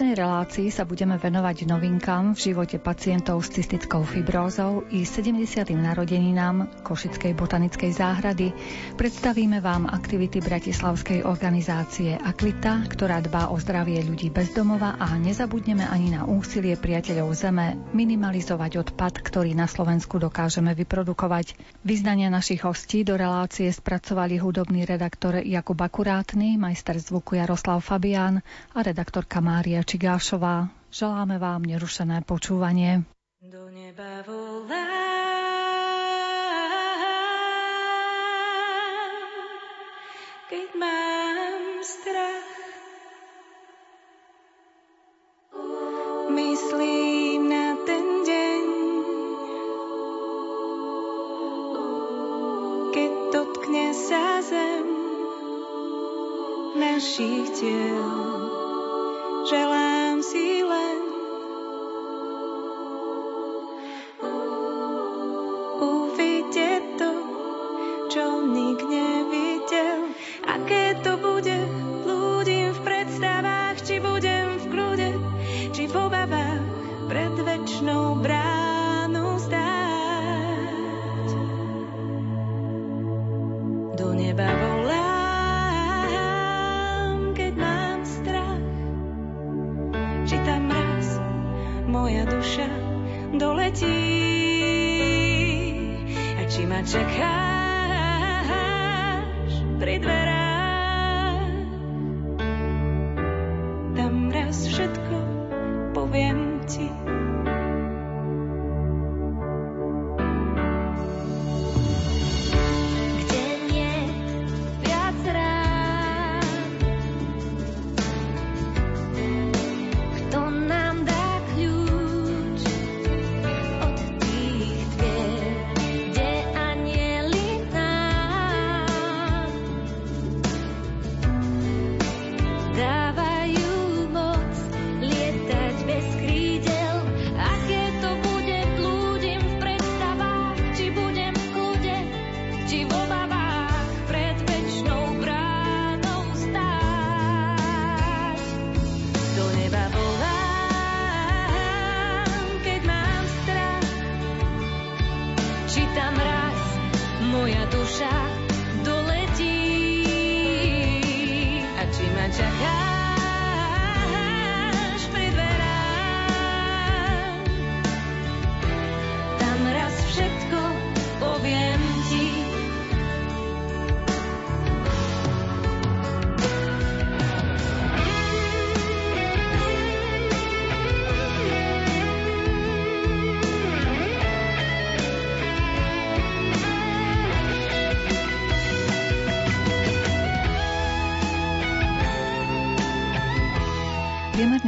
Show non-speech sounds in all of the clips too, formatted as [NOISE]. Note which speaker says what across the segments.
Speaker 1: dnešnej relácii sa budeme venovať novinkám v živote pacientov s cystickou fibrózou i 70. narodeninám Košickej botanickej záhrady. Predstavíme vám aktivity Bratislavskej organizácie Aklita, ktorá dbá o zdravie ľudí bez domova a nezabudneme ani na úsilie priateľov Zeme minimalizovať odpad, ktorý na Slovensku dokážeme vyprodukovať. Vyznania našich hostí do relácie spracovali hudobný redaktor Jakub Akurátny, majster zvuku Jaroslav Fabián a redaktorka Mária Čigášová. Želáme vám nerušené počúvanie. Do neba volá keď mám strach. Myslím na ten deň, keď dotkne sa zem našich tiel. Želám si len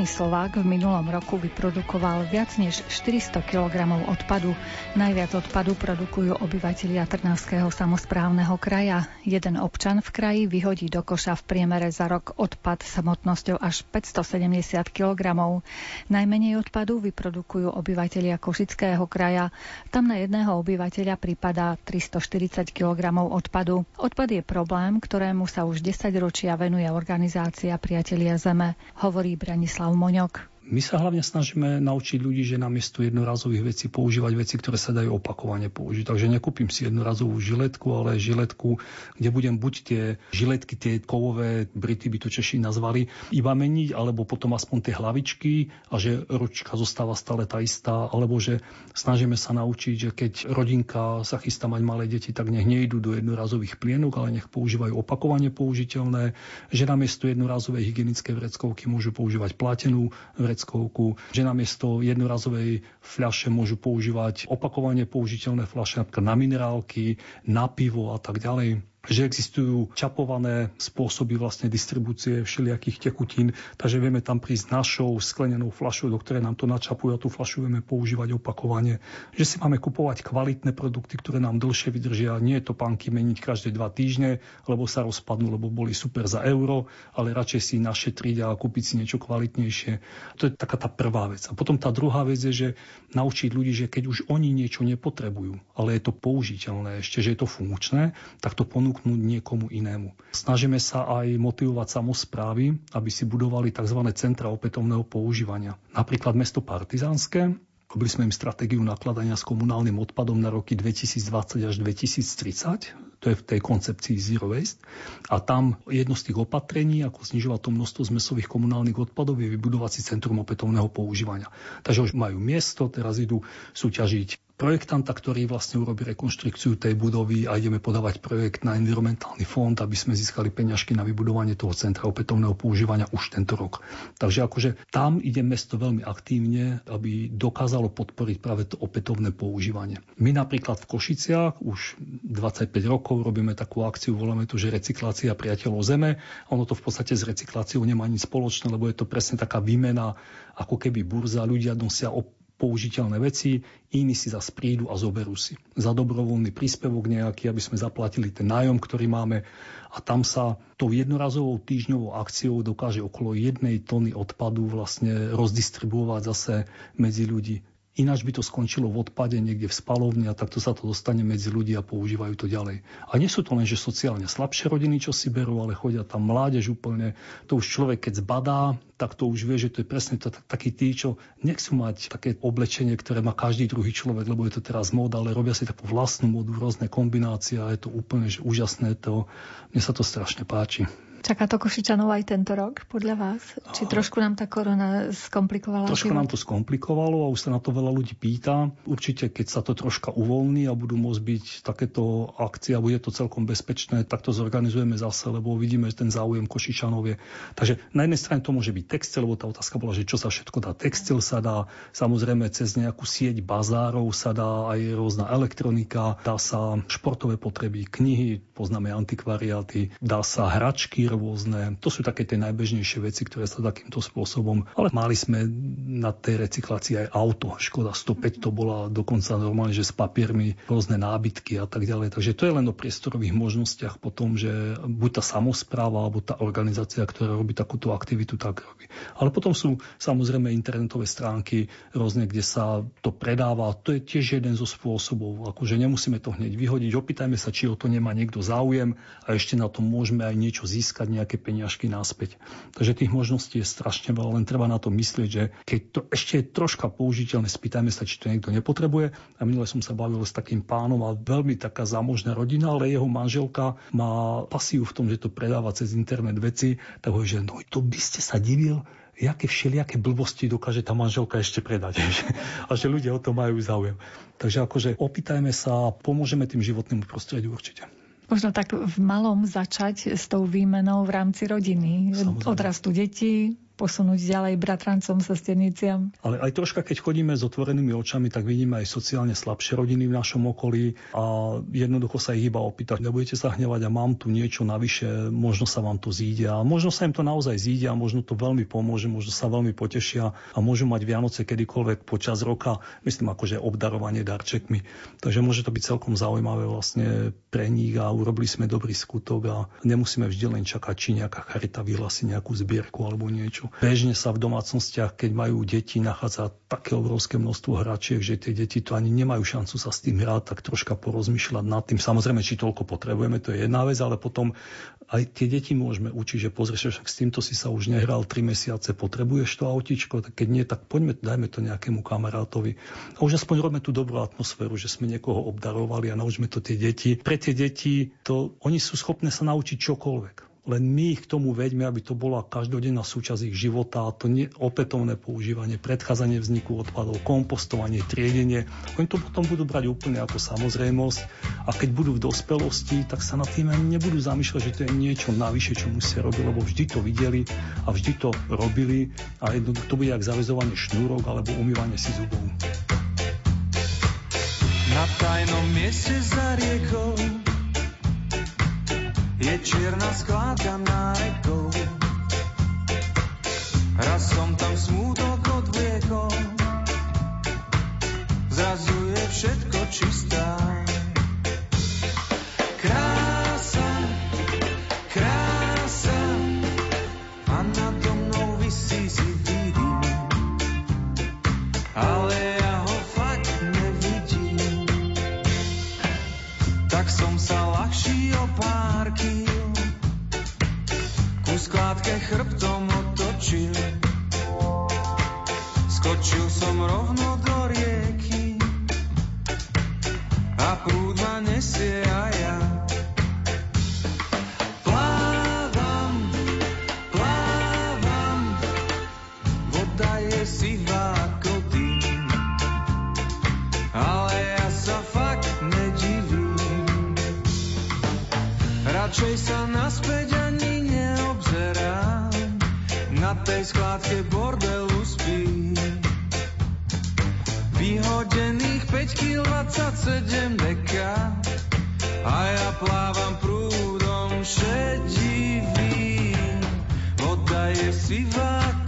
Speaker 1: Slovák v minulom roku vyprodukoval viac než 400 kg odpadu. Najviac odpadu produkujú obyvatelia Trnavského samozprávneho kraja. Jeden občan v kraji vyhodí do koša v priemere za rok odpad samotnosťou až 570 kg. Najmenej odpadu vyprodukujú obyvatelia Košického kraja. Tam na jedného obyvateľa pripadá 340 kg odpadu. Odpad je problém, ktorému sa už 10 ročia venuje organizácia Priatelia Zeme, hovorí Branislav Moňok.
Speaker 2: My sa hlavne snažíme naučiť ľudí, že namiesto jednorazových vecí používať veci, ktoré sa dajú opakovane použiť. Takže nekúpim si jednorazovú žiletku, ale žiletku, kde budem buď tie žiletky, tie kovové, Brity by to Češi nazvali, iba meniť, alebo potom aspoň tie hlavičky a že ručka zostáva stále tá istá, alebo že snažíme sa naučiť, že keď rodinka sa chystá mať malé deti, tak nech nejdu do jednorazových plienok, ale nech používajú opakovane použiteľné, že namiesto jednorazovej hygienické vreckovky môžu používať platenú vreckovku, že namiesto jednorazovej fľaše môžu používať opakovane použiteľné fľaše napríklad na minerálky, na pivo a tak ďalej. Že existujú čapované spôsoby vlastne distribúcie všelijakých tekutín, takže vieme tam prísť našou sklenenou fľašou, do ktorej nám to načapujú a tú fľašu vieme používať opakovane. Že si máme kupovať kvalitné produkty, ktoré nám dlhšie vydržia. Nie je to pánky meniť každé dva týždne, lebo sa rozpadnú, lebo boli super za euro, ale radšej si našetriť a kúpiť si niečo kvalitnejšie. To je taká tá prvá vec. A potom tá druhá vec je, že naučiť ľudí, že keď už oni niečo nepotrebujú, ale je to použiteľné, ešte, že je to funkčné, tak to ponúknuť ponúknuť niekomu inému. Snažíme sa aj motivovať samozprávy, aby si budovali tzv. centra opätovného používania. Napríklad mesto Partizánske Robili sme im stratégiu nakladania s komunálnym odpadom na roky 2020 až 2030. To je v tej koncepcii Zero Waste. A tam jedno z tých opatrení, ako znižovať to množstvo zmesových komunálnych odpadov, je vybudovať si centrum opätovného používania. Takže už majú miesto, teraz idú súťažiť projektanta, ktorý vlastne urobí rekonštrukciu tej budovy a ideme podávať projekt na environmentálny fond, aby sme získali peňažky na vybudovanie toho centra opätovného používania už tento rok. Takže akože tam ide mesto veľmi aktívne, aby dokázalo podporiť práve to opätovné používanie. My napríklad v Košiciach už 25 rokov robíme takú akciu, voláme to, že recyklácia priateľov zeme. Ono to v podstate s recykláciou nemá nič spoločné, lebo je to presne taká výmena, ako keby burza, ľudia nosia použiteľné veci, iní si zase prídu a zoberú si. Za dobrovoľný príspevok nejaký, aby sme zaplatili ten nájom, ktorý máme a tam sa tou jednorazovou týždňovou akciou dokáže okolo jednej tony odpadu vlastne rozdistribuovať zase medzi ľudí. Ináč by to skončilo v odpade niekde v spalovni a takto sa to dostane medzi ľudí a používajú to ďalej. A nie sú to len, že sociálne slabšie rodiny, čo si berú, ale chodia tam mládež úplne. To už človek, keď zbadá, tak to už vie, že to je presne to, takí tí, čo nechcú mať také oblečenie, ktoré má každý druhý človek, lebo je to teraz móda, ale robia si takú vlastnú modu, rôzne kombinácie a je to úplne že úžasné. To, mne sa to strašne páči.
Speaker 1: Čaká to Košičanov aj tento rok, podľa vás? Či trošku nám tá korona skomplikovala?
Speaker 2: Trošku
Speaker 1: život?
Speaker 2: nám to skomplikovalo a už sa na to veľa ľudí pýta. Určite, keď sa to troška uvoľní a budú môcť byť takéto akcie a bude to celkom bezpečné, tak to zorganizujeme zase, lebo vidíme, že ten záujem Košičanov je. Takže na jednej strane to môže byť textil, lebo tá otázka bola, že čo sa všetko dá. Textil sa dá, samozrejme cez nejakú sieť bazárov sa dá aj rôzna elektronika, dá sa športové potreby, knihy, poznáme antikvariáty, dá sa hračky, rôzne. To sú také tie najbežnejšie veci, ktoré sa takýmto spôsobom. Ale mali sme na tej recyklácii aj auto. Škoda 105 to bola dokonca normálne, že s papiermi rôzne nábytky a tak ďalej. Takže to je len o priestorových možnostiach potom, že buď tá samozpráva alebo tá organizácia, ktorá robí takúto aktivitu, tak robí. Ale potom sú samozrejme internetové stránky rôzne, kde sa to predáva. To je tiež jeden zo spôsobov. Akože nemusíme to hneď vyhodiť. Opýtajme sa, či o to nemá niekto záujem a ešte na tom môžeme aj niečo získať získať nejaké peniažky naspäť. Takže tých možností je strašne veľa, len treba na to myslieť, že keď to ešte je troška použiteľné, spýtajme sa, či to niekto nepotrebuje. A minule som sa bavil s takým pánom a veľmi taká zámožná rodina, ale jeho manželka má pasiu v tom, že to predáva cez internet veci, tak hovorí, že no to by ste sa divil, jaké všelijaké blbosti dokáže tá manželka ešte predať. [LAUGHS] a že ľudia o to majú záujem. Takže akože opýtajme sa pomôžeme tým životnému prostrediu určite.
Speaker 1: Možno tak v malom začať s tou výmenou v rámci rodiny. Samozrejme. Odrastú deti, posunúť ďalej bratrancom, sesterniciam.
Speaker 2: Ale aj troška, keď chodíme s otvorenými očami, tak vidíme aj sociálne slabšie rodiny v našom okolí a jednoducho sa ich iba opýtať, nebudete sa hnevať a mám tu niečo navyše, možno sa vám to zíde a možno sa im to naozaj zíde a možno to veľmi pomôže, možno sa veľmi potešia a môžu mať Vianoce kedykoľvek počas roka, myslím akože obdarovanie darčekmi. Takže môže to byť celkom zaujímavé vlastne pre nich a urobili sme dobrý skutok a nemusíme vždy len čakať, či nejaká charita vyhlási nejakú zbierku alebo niečo. Bežne sa v domácnostiach, keď majú deti, nachádza také obrovské množstvo hračiek, že tie deti to ani nemajú šancu sa s tým hrať, tak troška porozmýšľať nad tým. Samozrejme, či toľko potrebujeme, to je jedna vec, ale potom aj tie deti môžeme učiť, že pozri, že však s týmto si sa už nehral 3 mesiace, potrebuješ to autičko, tak keď nie, tak poďme, dajme to nejakému kamarátovi. A už aspoň robíme tú dobrú atmosféru, že sme niekoho obdarovali a naučme to tie deti. Pre tie deti to, oni sú schopné sa naučiť čokoľvek len my ich k tomu veďme, aby to bola každodenná súčasť ich života a to nie, opätovné používanie, predchádzanie vzniku odpadov, kompostovanie, triedenie. Oni to potom budú brať úplne ako samozrejmosť a keď budú v dospelosti, tak sa nad tým ani nebudú zamýšľať, že to je niečo navyše, čo musia robiť, lebo vždy to videli a vždy to robili a jednoducho to bude ako zavezovanie šnúrok alebo umývanie si zubov.
Speaker 3: Na tajnom mieste za riekou je čierna skládka na rekou. Raz som tam smútok odvliekol, zrazu je všetko čistá. Otočil. Skočil som rovno do rieky a prúd ma nesie a ja plávam, plávam, voda je sivá ako dým, ale ja sa fakt nedivím. Radšej sa naspäť na tej skládke bordelu spí. Vyhodených 5 kg 27 deka a ja plávam prúdom šedivý. Voda je sivá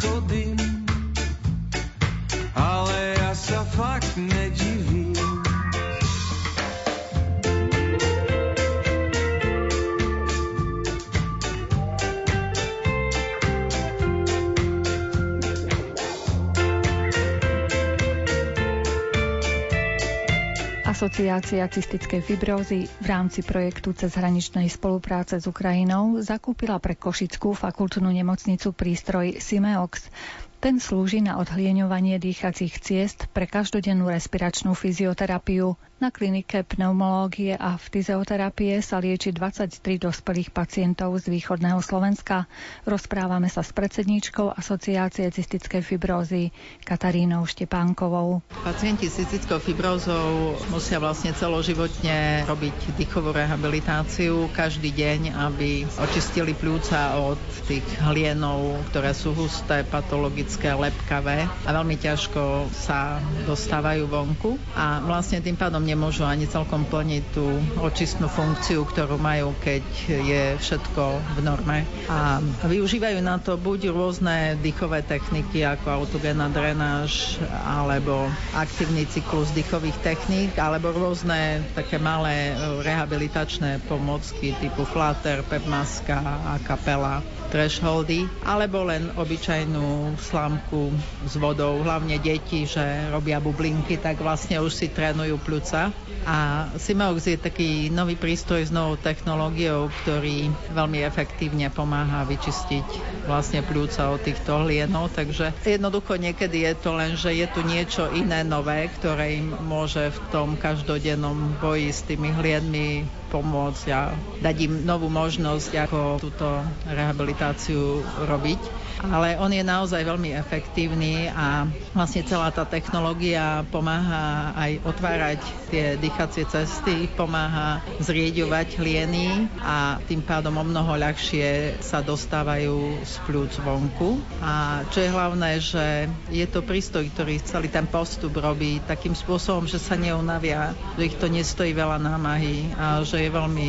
Speaker 1: Asociácia cystickej fibrózy v rámci projektu cezhraničnej spolupráce s Ukrajinou zakúpila pre Košickú fakultnú nemocnicu prístroj Simeox. Ten slúži na odhlieňovanie dýchacích ciest pre každodennú respiračnú fyzioterapiu. Na klinike pneumológie a fyzioterapie sa lieči 23 dospelých pacientov z východného Slovenska. Rozprávame sa s predsedníčkou Asociácie cystickej fibrózy Katarínou Štepánkovou.
Speaker 4: Pacienti s cystickou fibrózou musia vlastne celoživotne robiť dýchovú rehabilitáciu každý deň, aby očistili pľúca od tých hlienov, ktoré sú husté, patologické, lepkavé a veľmi ťažko sa dostávajú vonku a vlastne tým pádom nemôžu ani celkom plniť tú očistnú funkciu, ktorú majú, keď je všetko v norme. A využívajú na to buď rôzne dýchové techniky ako autogénna drenáž alebo aktívny cyklus dýchových techník alebo rôzne také malé rehabilitačné pomocky typu flatter, pepmaska a kapela thresholdy, alebo len obyčajnú slámku s vodou. Hlavne deti, že robia bublinky, tak vlastne už si trénujú pľuca. A Simeox je taký nový prístroj s novou technológiou, ktorý veľmi efektívne pomáha vyčistiť vlastne pľúca od týchto hlienov, takže jednoducho niekedy je to len, že je tu niečo iné nové, ktoré im môže v tom každodennom boji s tými hlienmi pomôcť a dať im novú možnosť, ako túto rehabilitáciu robiť. Ale on je naozaj veľmi efektívny a vlastne celá tá technológia pomáha aj otvárať tie dýchacie cesty, pomáha zrieďovať hlieny a tým pádom o mnoho ľahšie sa dostávajú z pľúc vonku. A čo je hlavné, že je to prístroj, ktorý celý ten postup robí takým spôsobom, že sa neunavia, že ich to nestojí veľa námahy a že je veľmi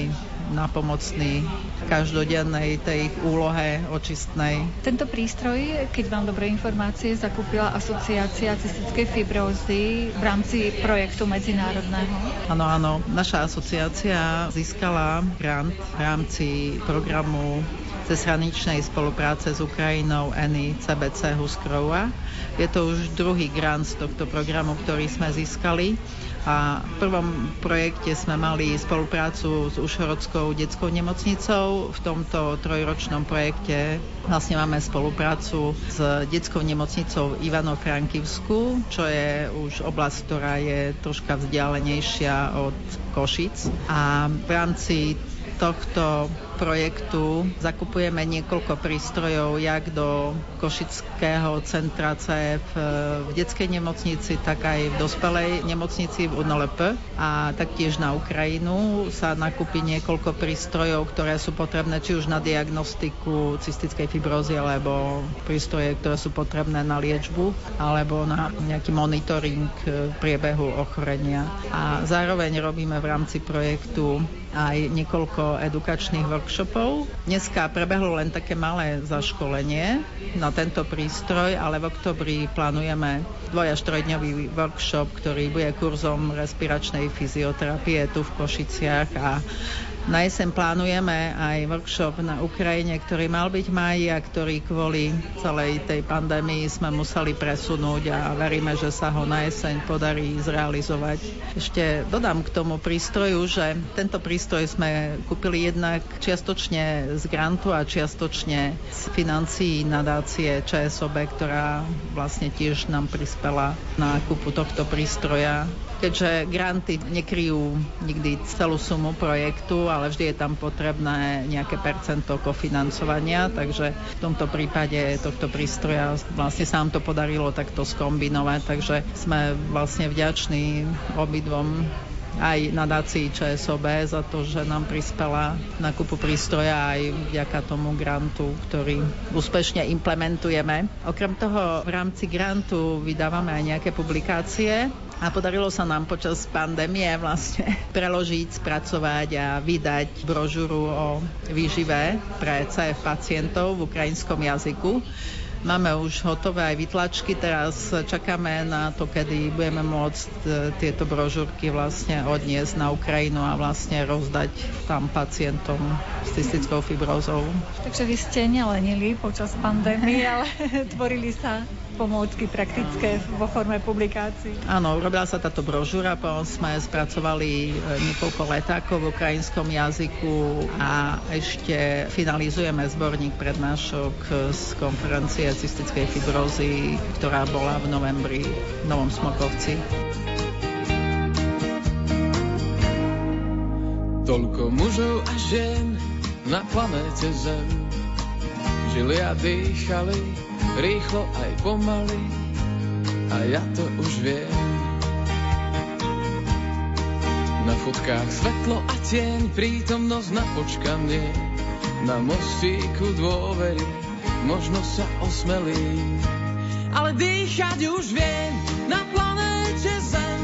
Speaker 4: napomocný každodennej tej úlohe očistnej.
Speaker 1: Tento prístroj, keď mám dobré informácie, zakúpila Asociácia cystickej fibrózy v rámci projektu medzinárodného.
Speaker 4: Áno, áno. Naša asociácia získala grant v rámci programu cezhraničnej spolupráce s Ukrajinou ENI CBC Huskrova. Je to už druhý grant z tohto programu, ktorý sme získali a v prvom projekte sme mali spoluprácu s Ušhorodskou detskou nemocnicou. V tomto trojročnom projekte vlastne máme spoluprácu s detskou nemocnicou Ivano Frankivsku, čo je už oblasť, ktorá je troška vzdialenejšia od Košic. A v rámci tohto projektu zakupujeme niekoľko prístrojov, jak do Košického centra CF v detskej nemocnici, tak aj v dospelej nemocnici v UNLP a taktiež na Ukrajinu sa nakúpi niekoľko prístrojov, ktoré sú potrebné či už na diagnostiku cystickej fibrózy alebo prístroje, ktoré sú potrebné na liečbu alebo na nejaký monitoring priebehu ochorenia. A zároveň robíme v rámci projektu aj niekoľko edukačných workshopov. Dneska prebehlo len také malé zaškolenie na tento prístroj, ale v oktobri plánujeme dvoj až trojdňový workshop, ktorý bude kurzom respiračnej fyzioterapie tu v Košiciach a na jeseň plánujeme aj workshop na Ukrajine, ktorý mal byť máji a ktorý kvôli celej tej pandémii sme museli presunúť a veríme, že sa ho na jeseň podarí zrealizovať. Ešte dodám k tomu prístroju, že tento prístroj sme kúpili jednak čiastočne z grantu a čiastočne z financií nadácie ČSOB, ktorá vlastne tiež nám prispela na kúpu tohto prístroja keďže granty nekryjú nikdy celú sumu projektu, ale vždy je tam potrebné nejaké percento kofinancovania, takže v tomto prípade tohto prístroja vlastne sa nám to podarilo takto skombinovať, takže sme vlastne vďační obidvom aj nadácii ČSOB za to, že nám prispela na kúpu prístroja aj vďaka tomu grantu, ktorý úspešne implementujeme. Okrem toho v rámci grantu vydávame aj nejaké publikácie a podarilo sa nám počas pandémie vlastne [LAUGHS] preložiť, spracovať a vydať brožúru o výžive pre CF pacientov v ukrajinskom jazyku. Máme už hotové aj vytlačky, teraz čakáme na to, kedy budeme môcť e, tieto brožúrky vlastne odniesť na Ukrajinu a vlastne rozdať tam pacientom s cystickou fibrózou.
Speaker 1: Takže vy ste nelenili počas pandémie, ale [LAUGHS] tvorili sa pomôcky praktické vo forme publikácií.
Speaker 4: Áno, robila sa táto brožúra, potom sme spracovali e, niekoľko letákov v ukrajinskom jazyku a ešte finalizujeme zborník prednášok z konferencie cystickej fibrózy, ktorá bola v novembri v Novom Smokovci.
Speaker 5: Toľko mužov a žien na planéte Zem žili a dýchali rýchlo aj pomaly a ja to už viem. Na fotkách svetlo a tieň, prítomnosť na počkanie, na mostíku dôvery, možno sa osmelí. Ale dýchať už viem, na planéte Zem,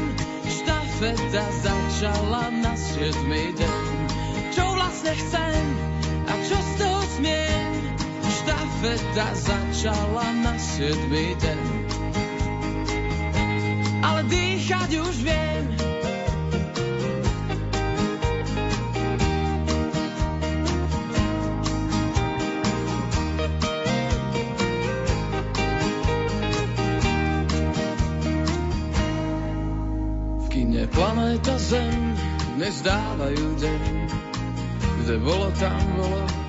Speaker 5: štafeta začala na 7. deň. Čo vlastne chcem a čo z toho smiem, štafeta začala na siedmy deň. Ale dýchať už viem. V Planéta Zem nezdávajú deň, kde bolo, tam bolo,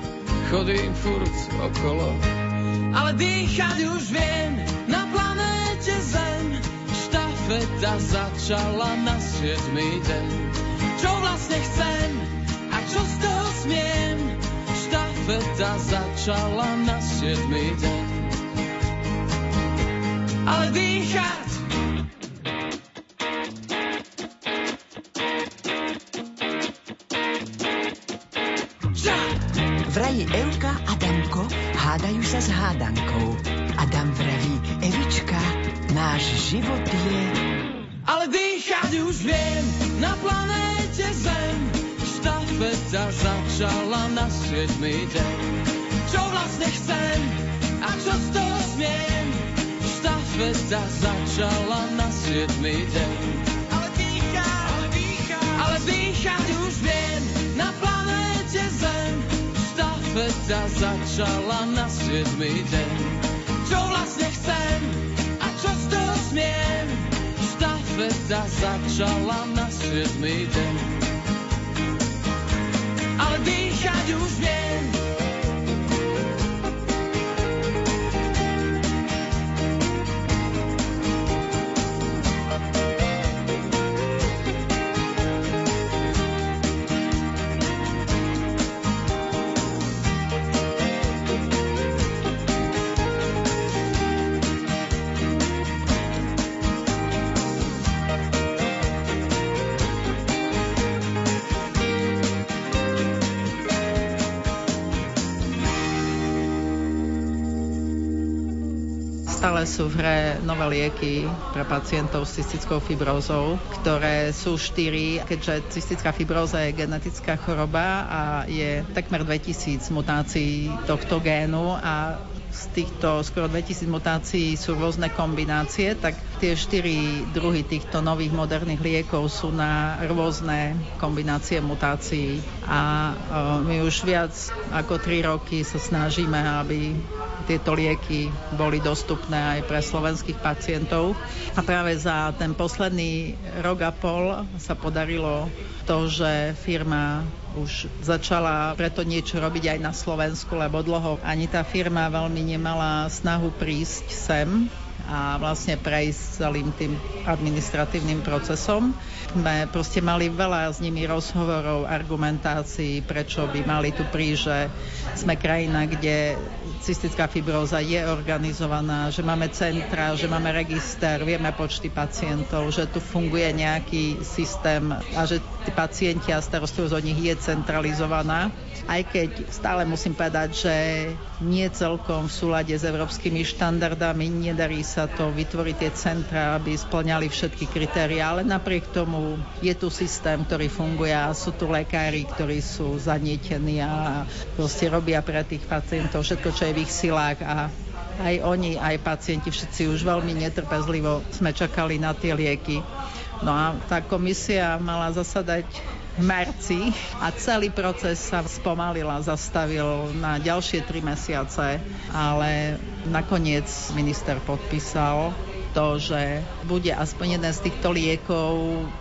Speaker 5: chodím furt okolo. Ale dýchať už viem na planéte Zem. Štafeta začala na siedmy deň. Čo vlastne chcem a čo z toho smiem? Štafeta začala na siedmy deň. Ale dýchať
Speaker 6: život je...
Speaker 5: Ale dýchať už viem na planéte Zem. Štafeta začala na siedmy deň. Čo vlastne chcem a čo z toho smiem? Štafeta začala na siedmy deň. Ale dýchať, ale dýchať, ale dýchať už viem na planéte Zem. Štafeta začala na siedmy deň. Čo vlastne chcem z toho smiem? Štafeta začala na siedmy deň. Ale dýchať už viem.
Speaker 4: Sú v hre nové lieky pre pacientov s cystickou fibrózou, ktoré sú štyri, keďže cystická fibróza je genetická choroba a je takmer 2000 mutácií tohto génu a z týchto skoro 2000 mutácií sú rôzne kombinácie, tak tie štyri druhy týchto nových moderných liekov sú na rôzne kombinácie mutácií. A e, my už viac ako 3 roky sa snažíme, aby tieto lieky boli dostupné aj pre slovenských pacientov. A práve za ten posledný rok a pol sa podarilo to, že firma už začala preto niečo robiť aj na Slovensku, lebo dlho ani tá firma veľmi nemala snahu prísť sem a vlastne prejsť celým tým administratívnym procesom. Sme proste mali veľa s nimi rozhovorov, argumentácií, prečo by mali tu prísť, že sme krajina, kde cystická fibróza je organizovaná, že máme centra, že máme register, vieme počty pacientov, že tu funguje nejaký systém a že tí pacienti a starostlivosť od nich je centralizovaná. Aj keď stále musím povedať, že nie celkom v súlade s európskymi štandardami, nedarí sa to vytvoriť tie centra, aby splňali všetky kritéria, ale napriek tomu je tu systém, ktorý funguje a sú tu lekári, ktorí sú zanietení a proste robia pre tých pacientov všetko, čo je v ich silách a aj oni, aj pacienti, všetci už veľmi netrpezlivo sme čakali na tie lieky. No a tá komisia mala zasadať v marci a celý proces sa spomalil a zastavil na ďalšie tri mesiace, ale nakoniec minister podpísal to, že bude aspoň jeden z týchto liekov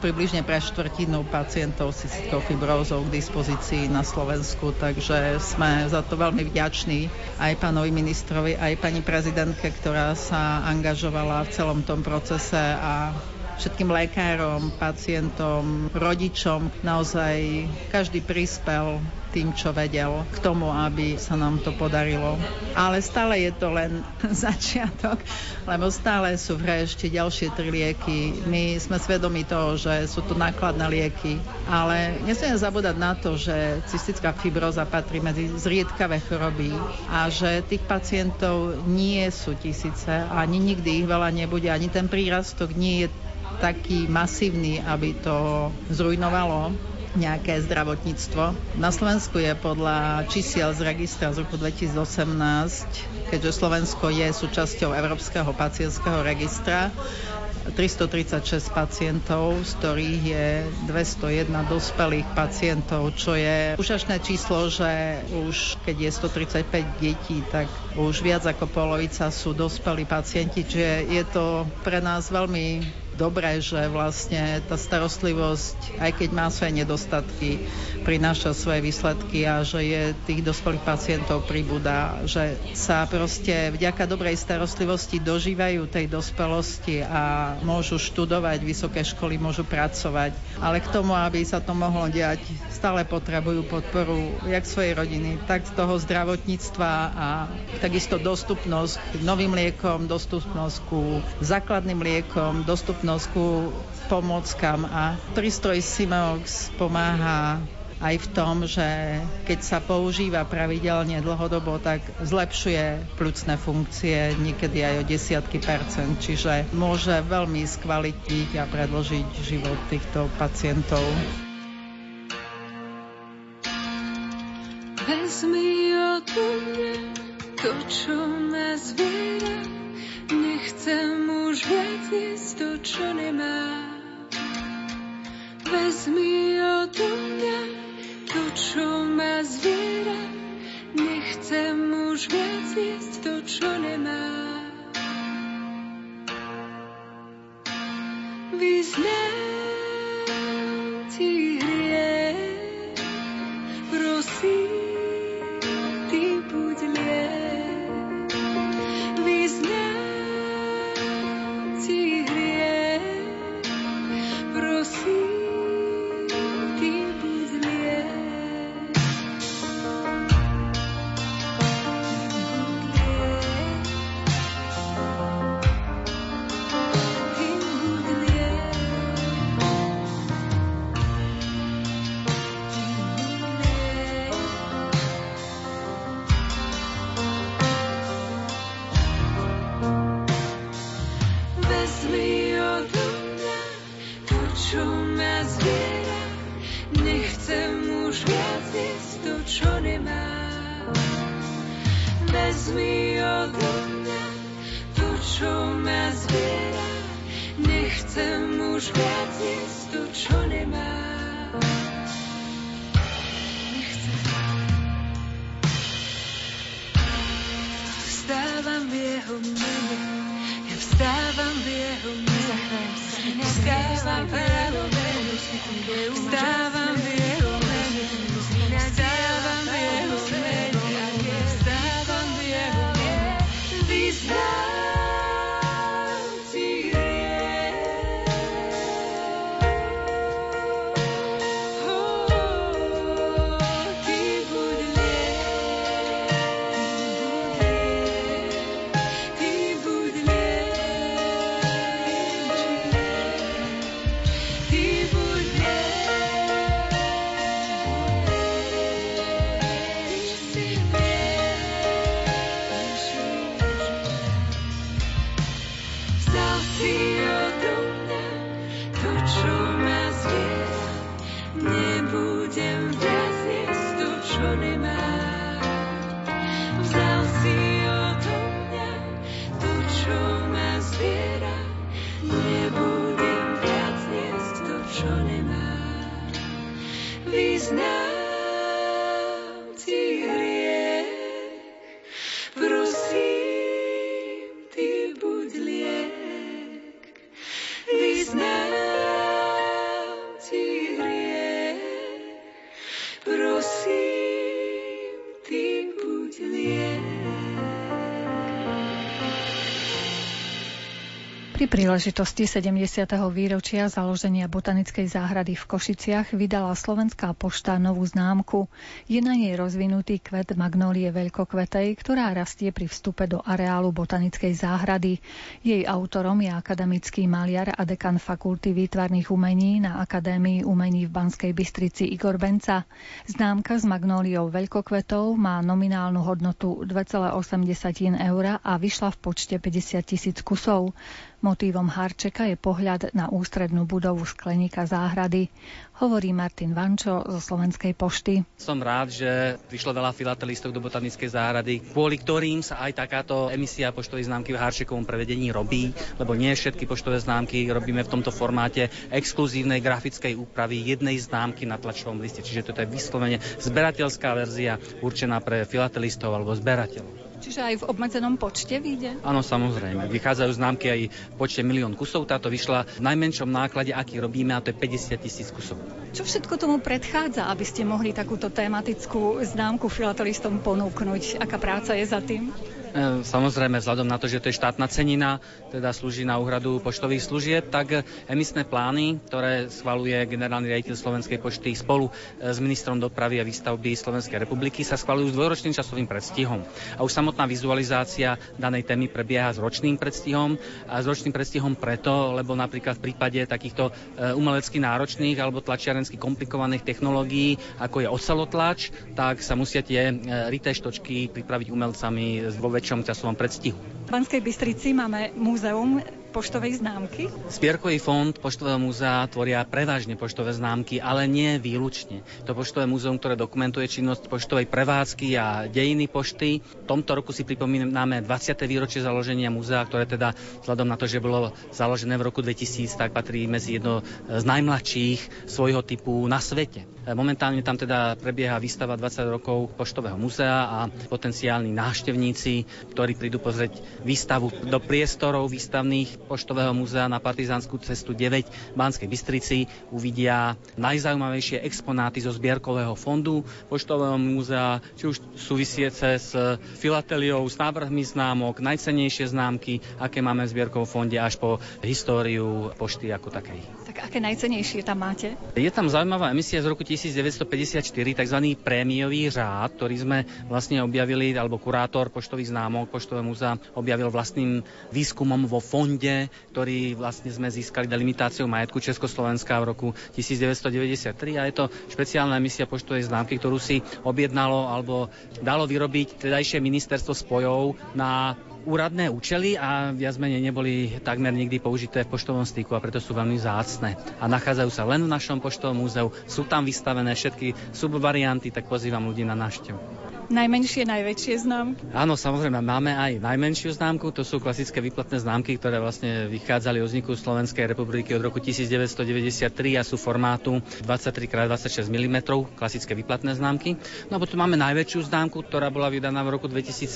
Speaker 4: približne pre štvrtinu pacientov s cystickou fibrózou k dispozícii na Slovensku, takže sme za to veľmi vďační aj pánovi ministrovi, aj pani prezidentke, ktorá sa angažovala v celom tom procese a všetkým lekárom, pacientom, rodičom. Naozaj každý prispel tým, čo vedel k tomu, aby sa nám to podarilo. Ale stále je to len [LAUGHS] začiatok, lebo stále sú v hre ešte ďalšie tri lieky. My sme svedomi toho, že sú to nákladné lieky, ale nesmieme zabúdať na to, že cystická fibroza patrí medzi zriedkavé choroby a že tých pacientov nie sú tisíce, ani nikdy ich veľa nebude, ani ten prírastok nie je taký masívny, aby to zrujnovalo nejaké zdravotníctvo. Na Slovensku je podľa čísiel z registra z roku 2018, keďže Slovensko je súčasťou Európskeho pacientského registra, 336 pacientov, z ktorých je 201 dospelých pacientov, čo je úžasné číslo, že už keď je 135 detí, tak už viac ako polovica sú dospelí pacienti, čiže je to pre nás veľmi dobré, že vlastne tá starostlivosť, aj keď má svoje nedostatky, prináša svoje výsledky a že je tých dospelých pacientov pribúda, že sa proste vďaka dobrej starostlivosti dožívajú tej dospelosti a môžu študovať vysoké školy, môžu pracovať. Ale k tomu, aby sa to mohlo diať, stále potrebujú podporu jak svojej rodiny, tak toho zdravotníctva a takisto dostupnosť novým liekom, dostupnosť ku základným liekom, dostupnosť dostupnosť ku a prístroj Simeox pomáha aj v tom, že keď sa používa pravidelne dlhodobo, tak zlepšuje plúcne funkcie niekedy aj o desiatky percent, čiže môže veľmi skvalitiť a predložiť život týchto pacientov.
Speaker 7: Vezmi od mňa to, čo ma zviera, Nechcem už viac jesť to, čo nemá. Vezmi odo mňa to, čo ma zviera. Nechcem už viac jesť to, čo nemá. Vyznám ti hriech, prosím,
Speaker 1: príležitosti 70. výročia založenia botanickej záhrady v Košiciach vydala Slovenská pošta novú známku. Je na nej rozvinutý kvet magnólie veľkokvetej, ktorá rastie pri vstupe do areálu botanickej záhrady. Jej autorom je akademický maliar a dekan Fakulty výtvarných umení na Akadémii umení v Banskej Bystrici Igor Benca. Známka s magnóliou veľkokvetov má nominálnu hodnotu 2,80 eur a vyšla v počte 50 tisíc kusov. Motívom Harčeka je pohľad na ústrednú budovu skleníka záhrady, hovorí Martin Vančo zo Slovenskej pošty.
Speaker 8: Som rád, že prišlo veľa filatelistov do botanickej záhrady, kvôli ktorým sa aj takáto emisia poštovej známky v Harčekovom prevedení robí, lebo nie všetky poštové známky robíme v tomto formáte exkluzívnej grafickej úpravy jednej známky na tlačovom liste. Čiže toto je vyslovene zberateľská verzia určená pre filatelistov alebo zberateľov.
Speaker 1: Čiže aj v obmedzenom počte vyjde?
Speaker 8: Áno, samozrejme. Vychádzajú známky aj v počte milión kusov. Táto vyšla v najmenšom náklade, aký robíme, a to je 50 tisíc kusov.
Speaker 1: Čo všetko tomu predchádza, aby ste mohli takúto tematickú známku filatelistom ponúknuť? Aká práca je za tým?
Speaker 8: E, Samozrejme, vzhľadom na to, že to je štátna cenina, teda slúži na úhradu poštových služieb, tak emisné plány, ktoré schvaluje generálny riaditeľ Slovenskej pošty spolu e, s ministrom dopravy a výstavby Slovenskej republiky, sa schvalujú s dvojročným časovým predstihom. A už samotná vizualizácia danej témy prebieha s ročným predstihom a s ročným predstihom preto, lebo napríklad v prípade takýchto e, umelecky náročných alebo tlačiarensky komplikovaných technológií, ako je ocelotlač, tak sa musia tie e, rité štočky pripraviť umelcami vo väčšom časovom predstihu.
Speaker 1: V Banskej Bystrici máme múzeum poštovej známky.
Speaker 8: Spierkový fond Poštového múzea tvoria prevažne poštové známky, ale nie výlučne. To poštové múzeum, ktoré dokumentuje činnosť poštovej prevádzky a dejiny pošty. V tomto roku si pripomíname 20. výročie založenia múzea, ktoré teda vzhľadom na to, že bolo založené v roku 2000, tak patrí medzi jedno z najmladších svojho typu na svete. Momentálne tam teda prebieha výstava 20 rokov Poštového múzea a potenciálni návštevníci, ktorí prídu pozrieť výstavu do priestorov výstavných Poštového múzea na Partizánskú cestu 9 v Banskej Bystrici, uvidia najzaujímavejšie exponáty zo zbierkového fondu Poštového múzea, či už súvisiece s filateliou, s návrhmi známok, najcennejšie známky, aké máme v zbierkovom fonde, až po históriu pošty ako takej.
Speaker 1: Tak aké najcenejšie tam máte?
Speaker 8: Je tam zaujímavá emisia z roku 1954, tzv. prémiový řád, ktorý sme vlastne objavili, alebo kurátor poštových známok Poštového múzea objavil vlastným výskumom vo fonde, ktorý vlastne sme získali delimitáciou majetku Československa v roku 1993 a je to špeciálna emisia poštovej známky, ktorú si objednalo alebo dalo vyrobiť tedajšie ministerstvo spojov na úradné účely a viac menej neboli takmer nikdy použité v poštovom styku a preto sú veľmi zácne. A nachádzajú sa len v našom poštovom múzeu, sú tam vystavené všetky subvarianty, tak pozývam ľudí na návštevu
Speaker 1: najmenšie, najväčšie známky?
Speaker 8: Áno, samozrejme, máme aj najmenšiu známku, to sú klasické výplatné známky, ktoré vlastne vychádzali od vzniku Slovenskej republiky od roku 1993 a sú formátu 23x26 mm, klasické výplatné známky. No a potom máme najväčšiu známku, ktorá bola vydaná v roku 2017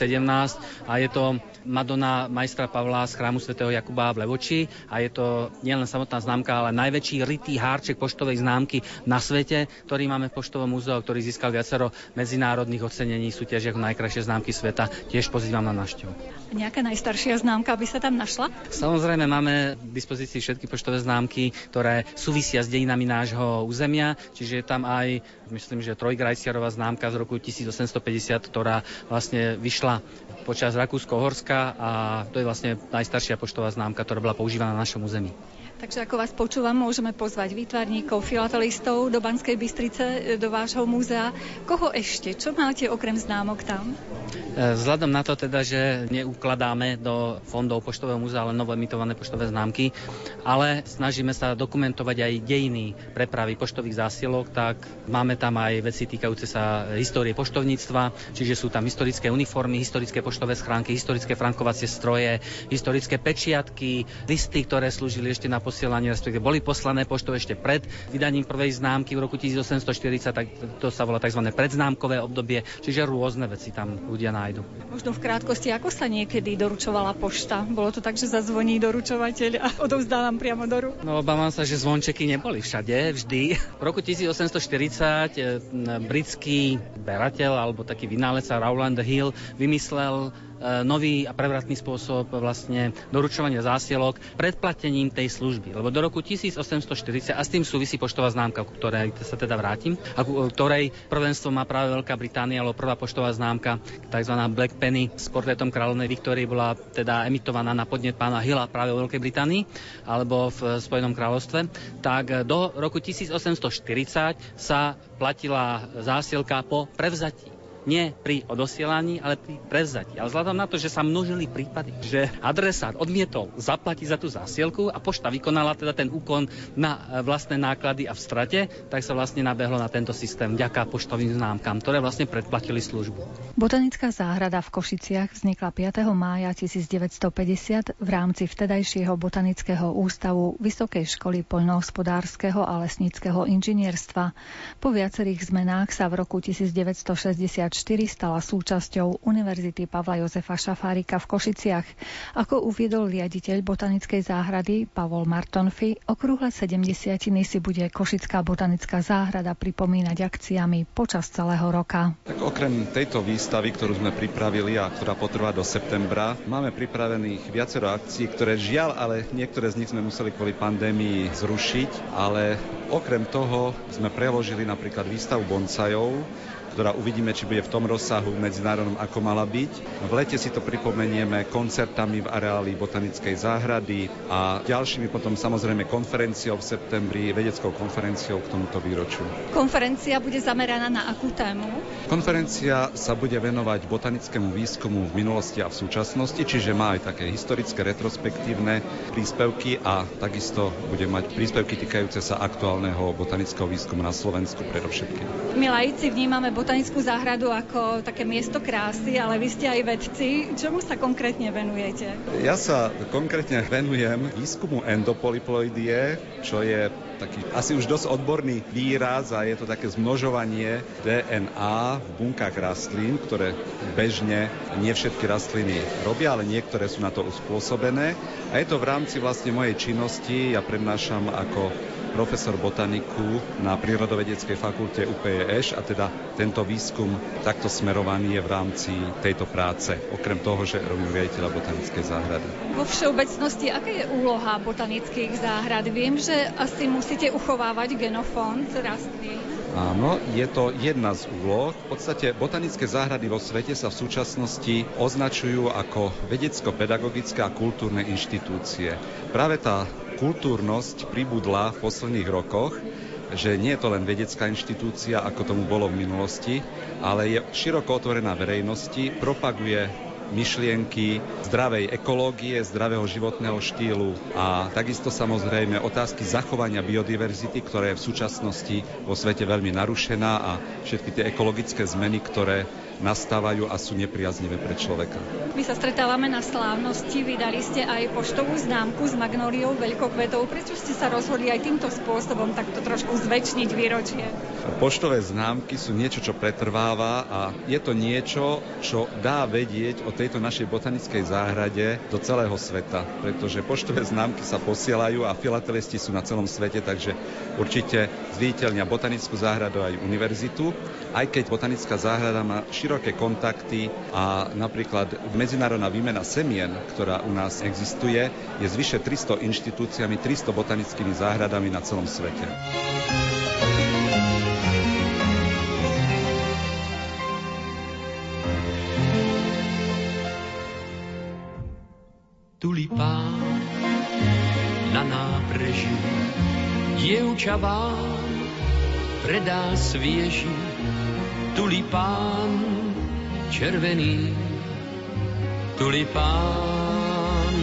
Speaker 8: a je to Madonna majstra Pavla z chrámu svätého Jakuba v Levoči a je to nielen samotná známka, ale najväčší rytý hárček poštovej známky na svete, ktorý máme v Poštovom múzeu, ktorý získal viacero medzinárodných ocenení ocenení súťaži ako najkrajšie známky sveta. Tiež pozývam na návštevu.
Speaker 1: Nejaká najstaršia známka by sa tam našla?
Speaker 8: Samozrejme máme k dispozícii všetky poštové známky, ktoré súvisia s dejinami nášho územia, čiže je tam aj, myslím, že trojgrajciarová známka z roku 1850, ktorá vlastne vyšla počas Rakúsko-Horska a to je vlastne najstaršia poštová známka, ktorá bola používaná na našom území.
Speaker 1: Takže ako vás počúvam, môžeme pozvať výtvarníkov, filatelistov do Banskej Bystrice, e, do vášho múzea. Koho ešte? Čo máte okrem známok tam?
Speaker 8: E, vzhľadom na to teda, že neukladáme do fondov Poštového múzea len emitované poštové známky, ale snažíme sa dokumentovať aj dejiny prepravy poštových zásielok, tak máme tam aj veci týkajúce sa histórie poštovníctva, čiže sú tam historické uniformy, historické poštové schránky, historické frankovacie stroje, historické pečiatky, listy, ktoré slúžili ešte na posielanie, respektíve boli poslané poštou ešte pred vydaním prvej známky v roku 1840, tak to sa volá tzv. predznámkové obdobie, čiže rôzne veci tam ľudia nájdu.
Speaker 1: Možno v krátkosti, ako sa niekedy doručovala pošta? Bolo to tak, že zazvoní doručovateľ a [LAUGHS] odovzdávam priamo do rúk?
Speaker 8: No obávam sa, že zvončeky neboli všade, vždy. V roku 1840 e, britský berateľ alebo taký vynálec Rowland Hill vymyslel nový a prevratný spôsob vlastne doručovania zásielok predplatením tej služby. Lebo do roku 1840, a s tým súvisí poštová známka, ku ktorej sa teda vrátim, a ku ktorej prvenstvo má práve Veľká Británia, alebo prvá poštová známka, tzv. Black Penny s portrétom kráľovnej Viktórie bola teda emitovaná na podnet pána Hilla práve vo Veľkej Británii alebo v Spojenom kráľovstve, tak do roku 1840 sa platila zásielka po prevzatí nie pri odosielaní, ale pri prevzatí. Ale vzhľadom na to, že sa množili prípady, že adresát odmietol zaplatiť za tú zásielku a pošta vykonala teda ten úkon na e, vlastné náklady a v strate, tak sa vlastne nabehlo na tento systém vďaka poštovým známkam, ktoré vlastne predplatili službu.
Speaker 1: Botanická záhrada v Košiciach vznikla 5. mája 1950 v rámci vtedajšieho botanického ústavu Vysokej školy poľnohospodárskeho a lesníckého inžinierstva. Po viacerých zmenách sa v roku 1964 stala súčasťou Univerzity Pavla Jozefa Šafárika v Košiciach. Ako uviedol riaditeľ botanickej záhrady Pavol Martonfi, okrúhle 70 si bude Košická botanická záhrada pripomínať akciami počas celého roka.
Speaker 9: Tak okrem tejto výstavy, ktorú sme pripravili a ktorá potrvá do septembra, máme pripravených viacero akcií, ktoré žiaľ, ale niektoré z nich sme museli kvôli pandémii zrušiť, ale okrem toho sme preložili napríklad výstavu boncajov, ktorá uvidíme, či bude v tom rozsahu medzinárodnom, ako mala byť. V lete si to pripomenieme koncertami v areáli Botanickej záhrady a ďalšími potom samozrejme konferenciou v septembri, vedeckou konferenciou k tomuto výročiu.
Speaker 1: Konferencia bude zameraná na akú tému?
Speaker 9: Konferencia sa bude venovať botanickému výskumu v minulosti a v súčasnosti, čiže má aj také historické retrospektívne príspevky a takisto bude mať príspevky týkajúce sa aktuálneho botanického výskumu na Slovensku predovšetkým.
Speaker 1: My laici vnímame botanickú záhradu ako také miesto krásy, ale vy ste aj vedci. Čomu sa konkrétne venujete?
Speaker 9: Ja sa konkrétne venujem výskumu endopolyploidie, čo je taký asi už dosť odborný výraz a je to také zmnožovanie DNA v bunkách rastlín, ktoré bežne nie všetky rastliny robia, ale niektoré sú na to uspôsobené. A je to v rámci vlastne mojej činnosti, ja prednášam ako profesor botaniku na Prírodovedeckej fakulte UPEŠ a teda tento výskum takto smerovaný je v rámci tejto práce, okrem toho, že robím riaditeľa botanickej záhrady.
Speaker 1: Vo všeobecnosti, aká je úloha botanických záhrad? Viem, že asi musíte uchovávať genofond rastlín.
Speaker 9: Áno, je to jedna z úloh. V podstate botanické záhrady vo svete sa v súčasnosti označujú ako vedecko-pedagogické a kultúrne inštitúcie. Práve tá kultúrnosť pribudla v posledných rokoch, že nie je to len vedecká inštitúcia, ako tomu bolo v minulosti, ale je široko otvorená verejnosti, propaguje myšlienky zdravej ekológie, zdravého životného štýlu a takisto samozrejme otázky zachovania biodiverzity, ktorá je v súčasnosti vo svete veľmi narušená a všetky tie ekologické zmeny, ktoré nastávajú a sú nepriaznivé pre človeka.
Speaker 1: My sa stretávame na slávnosti, vydali ste aj poštovú známku s magnóliou veľkokvetov. Prečo ste sa rozhodli aj týmto spôsobom takto trošku zväčšniť výročie?
Speaker 9: Poštové známky sú niečo, čo pretrváva a je to niečo, čo dá vedieť o tejto našej botanickej záhrade do celého sveta, pretože poštové známky sa posielajú a filatelisti sú na celom svete, takže určite zviditeľnia botanickú záhradu aj univerzitu, aj keď botanická záhrada má široké kontakty a napríklad medzinárodná výmena semien, ktorá u nás existuje, je zvyše 300 inštitúciami, 300 botanickými záhradami na celom svete.
Speaker 10: Tulipán na nábreží dievča vám predá svieži tulipán červený, tulipán,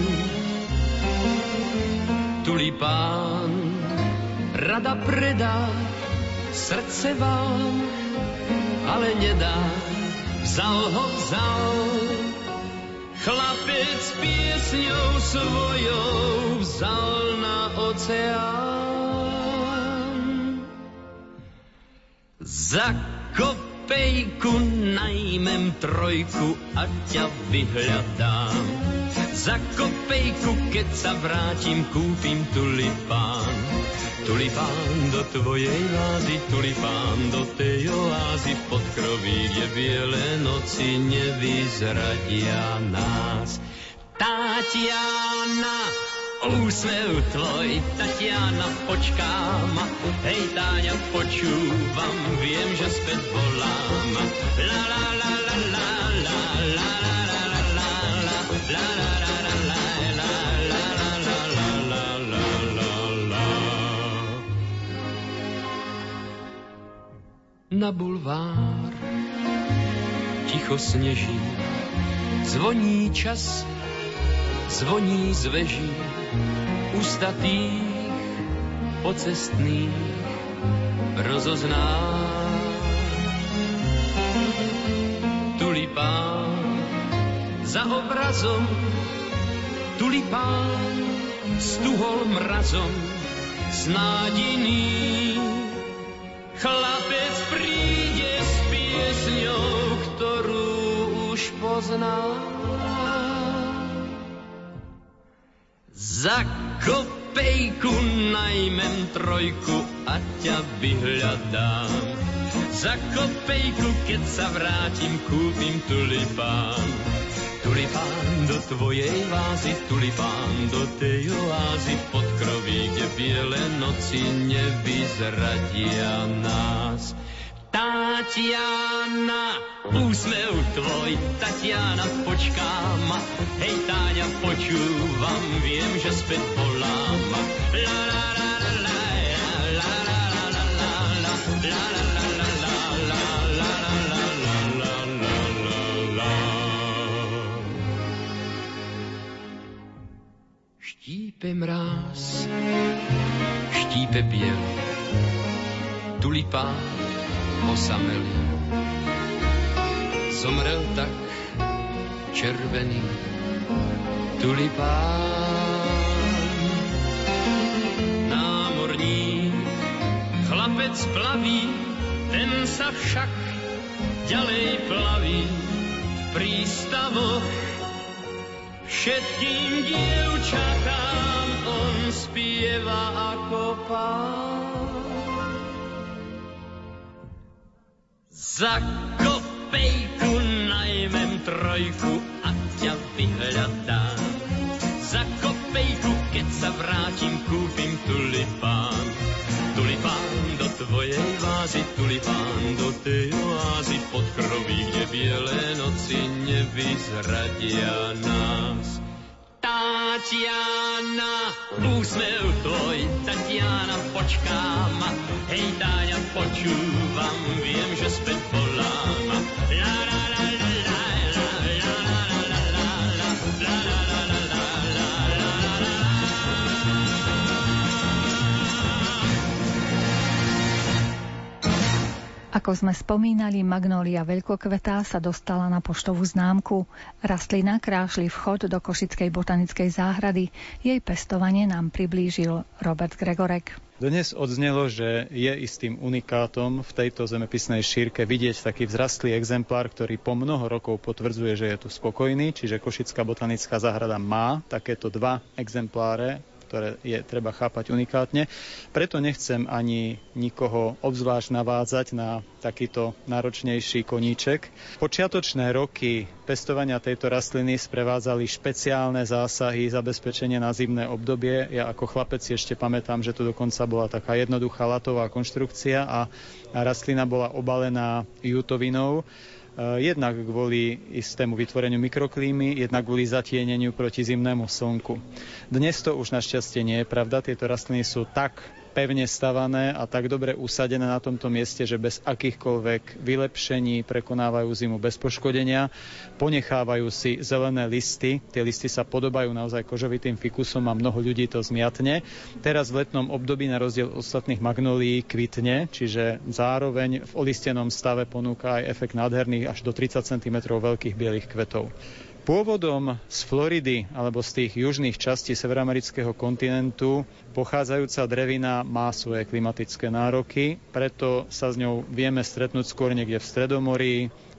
Speaker 10: tulipán, rada predá srdce vám, ale nedá, vzal ho, vzal. Chlapec piesňou svojou vzal na oceán. Zakop pejku najmem trojku a ťa vyhľadám. Za kopejku, keď sa vrátim, kúpim tulipán. Tulipán do tvojej vázy, tulipán do tej oázy v podkroví, kde biele noci nevyzradia nás. Tatiana, úsmev tvoj, Tatiana, počkám. Hej, Táňa, počúvam, viem, že späť volám. La, la, la, la, la, la, la, la, Na bulvár ticho sneží, zvoní čas, zvoní z veží, ustatých, pocestných rozozná. Tulipán za obrazom, tulipán stuhol mrazom, snádiný. Chlapec príde s piesňou, ktorú už pozná. Za kopejku najmem trojku a ťa vyhľadám. Za kopejku, keď sa vrátim, kúpim tulipán. Tulipán do tvojej vázy, tulipán do tej oázy pod kroví, kde biele noci nevyzradia nás. Tatiana, úsmev tvoj, Tatiana, počkám. Hej, Táňa, počúvam, viem, že späť volám. La, la, la, la, la, la, la, la, la, la, la, Štípe mráz, štípe biel, tulipán, osamelý. Zomrel tak červený tulipán. Námorník, chlapec plaví, ten sa však ďalej plaví v prístavoch. Všetkým dievčatám on spieva ako pán. Za kopejku najmem trojku a ťa vyhľadám. Za kopejku, keď sa vrátim, kúpim tulipán. Tulipán do tvojej vázy, tulipán do tej oázy pod kroví, kde biele noci nevyzradia nás. Tatiana, úsmev tvoj, Tatiana, počkám. Hej, Táňa, počúvam, viem, že späť volám. La, la,
Speaker 1: Ako sme spomínali, Magnolia veľkokvetá sa dostala na poštovú známku. Rastlina krášli vchod do Košickej botanickej záhrady. Jej pestovanie nám priblížil Robert Gregorek.
Speaker 11: Dnes odznelo, že je istým unikátom v tejto zemepisnej šírke vidieť taký vzrastlý exemplár, ktorý po mnoho rokov potvrdzuje, že je tu spokojný, čiže Košická botanická záhrada má takéto dva exempláre ktoré je treba chápať unikátne. Preto nechcem ani nikoho obzvlášť navádzať na takýto náročnejší koníček. Počiatočné roky pestovania tejto rastliny sprevádzali špeciálne zásahy, zabezpečenie na zimné obdobie. Ja ako chlapec ešte pamätám, že to dokonca bola taká jednoduchá latová konštrukcia a rastlina bola obalená jutovinou jednak kvôli istému vytvoreniu mikroklímy, jednak kvôli zatieneniu proti zimnému slnku. Dnes to už našťastie nie je pravda, tieto rastliny sú tak pevne stavané a tak dobre usadené na tomto mieste, že bez akýchkoľvek vylepšení prekonávajú zimu bez poškodenia, ponechávajú si zelené listy, tie listy sa podobajú naozaj kožovitým fikusom a mnoho ľudí to zmiatne. Teraz v letnom období na rozdiel ostatných magnolí kvitne, čiže zároveň v olistenom stave ponúka aj efekt nádherných až do 30 cm veľkých bielých kvetov. Pôvodom z Floridy alebo z tých južných častí severoamerického kontinentu pochádzajúca drevina má svoje klimatické nároky, preto sa s ňou vieme stretnúť skôr niekde v Stredomorí,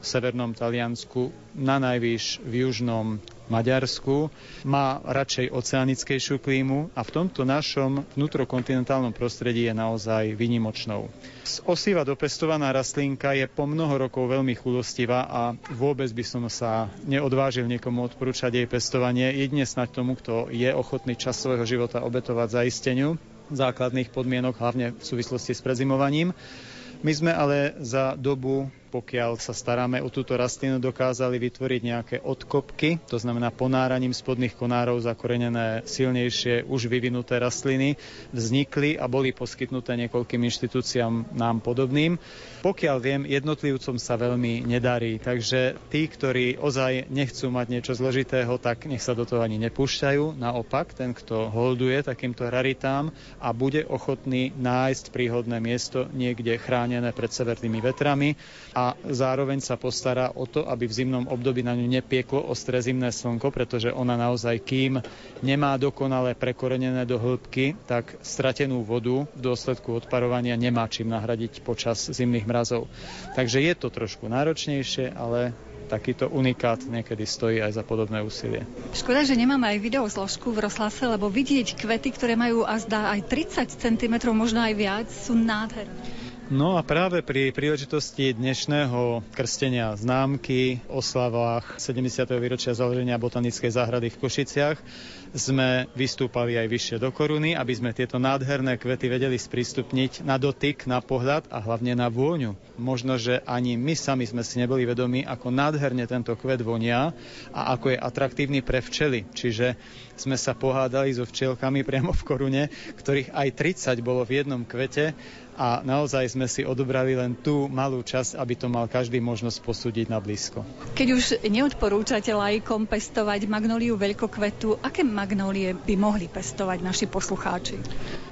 Speaker 11: v severnom Taliansku, na najvýš v južnom Maďarsku. Má radšej oceanickejšiu klímu a v tomto našom vnútrokontinentálnom prostredí je naozaj vynimočnou. Z osiva dopestovaná rastlinka je po mnoho rokov veľmi chulostivá a vôbec by som sa neodvážil niekomu odporúčať jej pestovanie, jedine snať tomu, kto je ochotný čas svojho života obetovať zaisteniu základných podmienok, hlavne v súvislosti s prezimovaním. My sme ale za dobu pokiaľ sa staráme o túto rastlinu, dokázali vytvoriť nejaké odkopky, to znamená ponáraním spodných konárov zakorenené silnejšie už vyvinuté rastliny, vznikli a boli poskytnuté niekoľkým inštitúciám nám podobným. Pokiaľ viem, jednotlivcom sa veľmi nedarí, takže tí, ktorí ozaj nechcú mať niečo zložitého, tak nech sa do toho ani nepúšťajú. Naopak, ten, kto holduje takýmto raritám a bude ochotný nájsť príhodné miesto niekde chránené pred severnými vetrami a zároveň sa postará o to, aby v zimnom období na ňu nepieklo ostré zimné slnko, pretože ona naozaj, kým nemá dokonale prekorenené do hĺbky, tak stratenú vodu v dôsledku odparovania nemá čím nahradiť počas zimných mrazov. Takže je to trošku náročnejšie, ale takýto unikát niekedy stojí aj za podobné úsilie.
Speaker 1: Škoda, že nemám aj video zložku v rozhlase, lebo vidieť kvety, ktoré majú a zdá aj 30 cm, možno aj viac, sú nádherné.
Speaker 11: No a práve pri príležitosti dnešného krstenia známky, oslavách 70. výročia založenia botanickej záhrady v Košiciach sme vystúpali aj vyššie do koruny, aby sme tieto nádherné kvety vedeli sprístupniť na dotyk, na pohľad a hlavne na vôňu. Možno, že ani my sami sme si neboli vedomi, ako nádherne tento kvet vonia a ako je atraktívny pre včely. Čiže sme sa pohádali so včielkami priamo v korune, ktorých aj 30 bolo v jednom kvete a naozaj sme si odobrali len tú malú časť, aby to mal každý možnosť posúdiť na blízko.
Speaker 1: Keď už neodporúčate lajkom pestovať magnóliu veľkokvetu, aké magnólie by mohli pestovať naši poslucháči?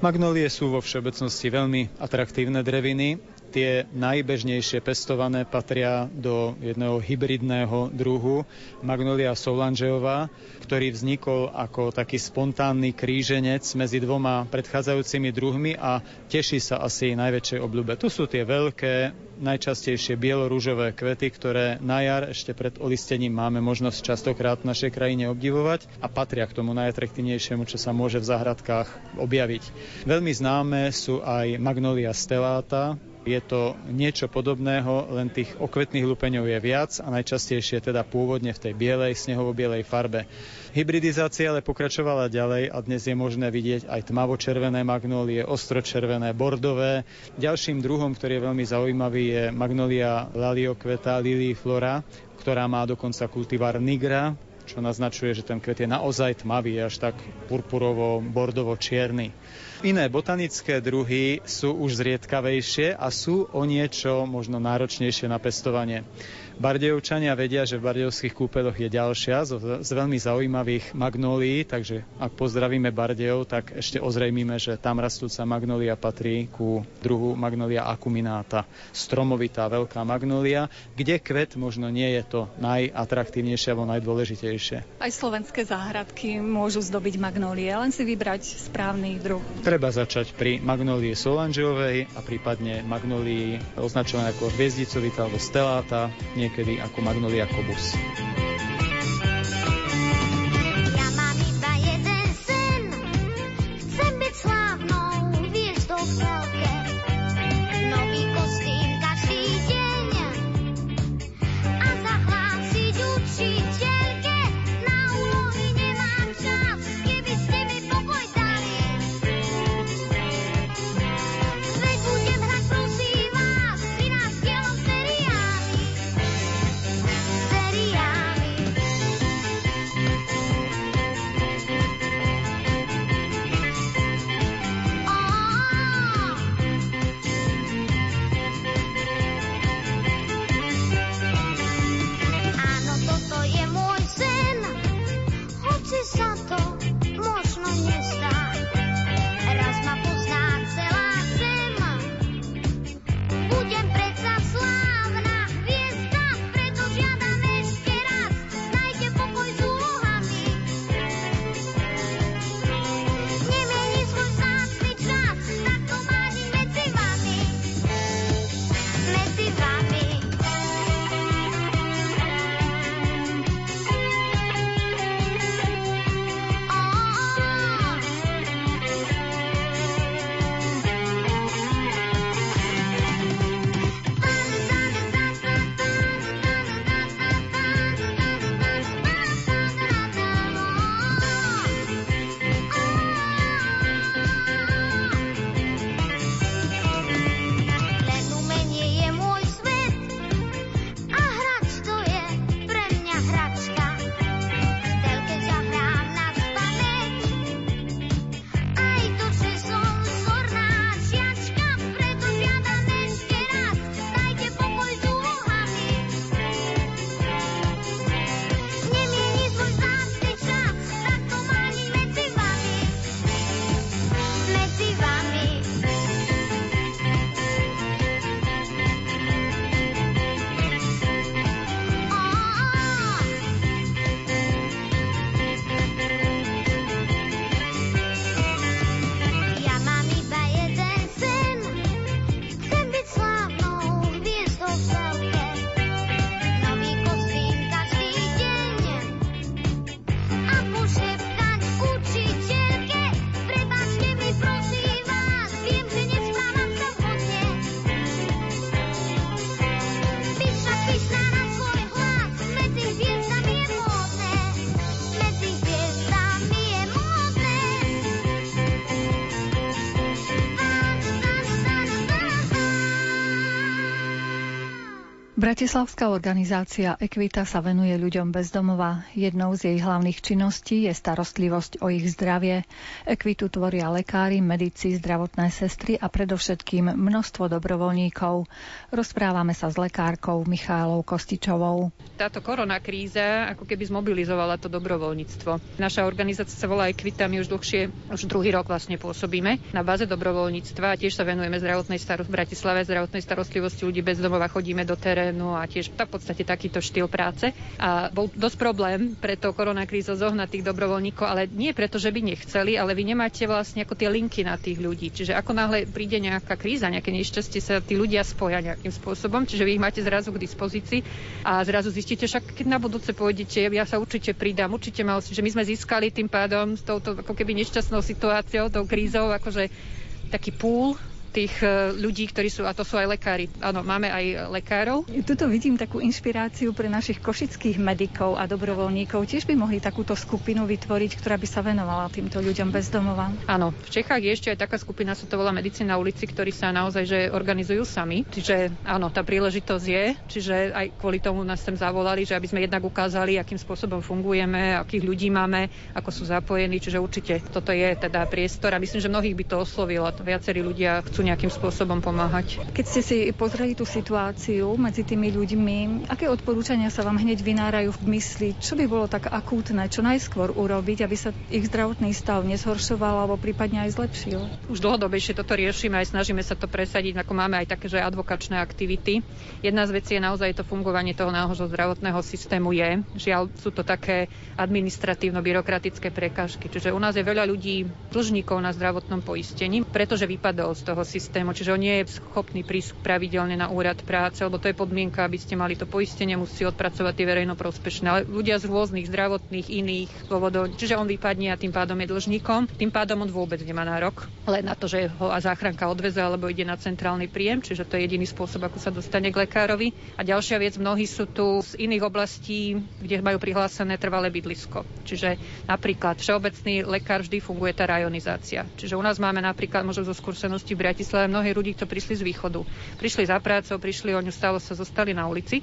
Speaker 11: Magnólie sú vo všeobecnosti veľmi atraktívne dreviny. Tie najbežnejšie pestované patria do jedného hybridného druhu Magnolia solangeová, ktorý vznikol ako taký spontánny kríženec medzi dvoma predchádzajúcimi druhmi a teší sa asi najväčšej obľúbe. Tu sú tie veľké, najčastejšie bielorúžové kvety, ktoré na jar ešte pred olistením máme možnosť častokrát v našej krajine obdivovať a patria k tomu najatraktívnejšiemu, čo sa môže v záhradkách objaviť. Veľmi známe sú aj Magnolia stellata, je to niečo podobného, len tých okvetných lupeňov je viac a najčastejšie teda pôvodne v tej bielej, snehovo-bielej farbe. Hybridizácia ale pokračovala ďalej a dnes je možné vidieť aj tmavo-červené magnólie, ostročervené, bordové. Ďalším druhom, ktorý je veľmi zaujímavý, je magnolia laliokveta liliflora, ktorá má dokonca kultivar nigra, čo naznačuje, že ten kvet je naozaj tmavý, až tak purpurovo-bordovo-čierny.
Speaker 12: Iné botanické druhy sú už zriedkavejšie a sú o niečo možno náročnejšie na pestovanie. Bardejovčania vedia, že v Bardejovských kúpeloch je ďalšia z, veľmi zaujímavých magnólií, takže ak pozdravíme Bardejov, tak ešte ozrejmime, že tam rastúca magnólia patrí ku druhu magnólia acuminata. Stromovitá veľká magnólia, kde kvet možno nie je to najatraktívnejšie alebo najdôležitejšie.
Speaker 1: Aj slovenské záhradky môžu zdobiť magnólie, len si vybrať správny druh.
Speaker 12: Treba začať pri magnólii solangeovej a prípadne magnólii označované ako hviezdicovita alebo steláta, niekedy ako Magnolia Kobus.
Speaker 1: Bratislavská organizácia Equita sa venuje ľuďom bez domova. Jednou z jej hlavných činností je starostlivosť o ich zdravie. Equitu tvoria lekári, medici, zdravotné sestry a predovšetkým množstvo dobrovoľníkov. Rozprávame sa s lekárkou Michálou Kostičovou.
Speaker 13: Táto korona kríza ako keby zmobilizovala to dobrovoľníctvo. Naša organizácia sa volá Equita, my už dlhšie, už druhý rok vlastne pôsobíme na báze dobrovoľníctva a tiež sa venujeme zdravotnej starosti v Bratislave, zdravotnej starostlivosti ľudí bez domova, chodíme do terénu no a tiež v podstate takýto štýl práce. A bol dosť problém pre to koronakrízou zohnať tých dobrovoľníkov, ale nie preto, že by nechceli, ale vy nemáte vlastne ako tie linky na tých ľudí. Čiže ako náhle príde nejaká kríza, nejaké nešťastie, sa tí ľudia spoja nejakým spôsobom, čiže vy ich máte zrazu k dispozícii a zrazu zistíte, však keď na budúce pôjdete, ja sa určite pridám, určite mal že my sme získali tým pádom s touto ako keby nešťastnou situáciou, tou krízou, akože taký púl tých e, ľudí, ktorí sú, a to sú aj lekári. Áno, máme aj lekárov.
Speaker 1: Tuto vidím takú inšpiráciu pre našich košických medikov a dobrovoľníkov. Tiež by mohli takúto skupinu vytvoriť, ktorá by sa venovala týmto ľuďom bez domova.
Speaker 13: Áno, v Čechách je ešte aj taká skupina, sa to volá Medicína na ulici, ktorí sa naozaj že organizujú sami. Čiže áno, tá príležitosť je, čiže aj kvôli tomu nás sem zavolali, že aby sme jednak ukázali, akým spôsobom fungujeme, akých ľudí máme, ako sú zapojení, čiže určite toto je teda priestor a myslím, že mnohých by to oslovilo. Viacerí ľudia chcú nejakým spôsobom pomáhať.
Speaker 1: Keď ste si pozreli tú situáciu medzi tými ľuďmi, aké odporúčania sa vám hneď vynárajú v mysli? Čo by bolo tak akútne, čo najskôr urobiť, aby sa ich zdravotný stav nezhoršoval alebo prípadne aj zlepšil?
Speaker 13: Už dlhodobejšie toto riešime aj snažíme sa to presadiť, ako máme aj také, že advokačné aktivity. Jedna z vecí je naozaj to fungovanie toho nášho zdravotného systému je. Žiaľ, sú to také administratívno-byrokratické prekážky. Čiže u nás je veľa ľudí dlžníkov na zdravotnom poistení, pretože vypadol z toho systému. Čiže on nie je schopný prísť pravidelne na úrad práce, lebo to je podmienka, aby ste mali to poistenie, musí odpracovať tie verejnoprospešné. Ale ľudia z rôznych zdravotných iných dôvodov, čiže on vypadne a tým pádom je dlžníkom. Tým pádom on vôbec nemá nárok len na to, že ho a záchranka odveze alebo ide na centrálny príjem, čiže to je jediný spôsob, ako sa dostane k lekárovi. A ďalšia vec, mnohí sú tu z iných oblastí, kde majú prihlásené trvalé bydlisko. Čiže napríklad všeobecný lekár vždy funguje tá rajonizácia. Čiže u nás máme napríklad, možno zo skúsenosti v Bratislave, mnohí ľudí, ktorí prišli z východu. Prišli za prácou, prišli, oni stále sa zostali na ulici,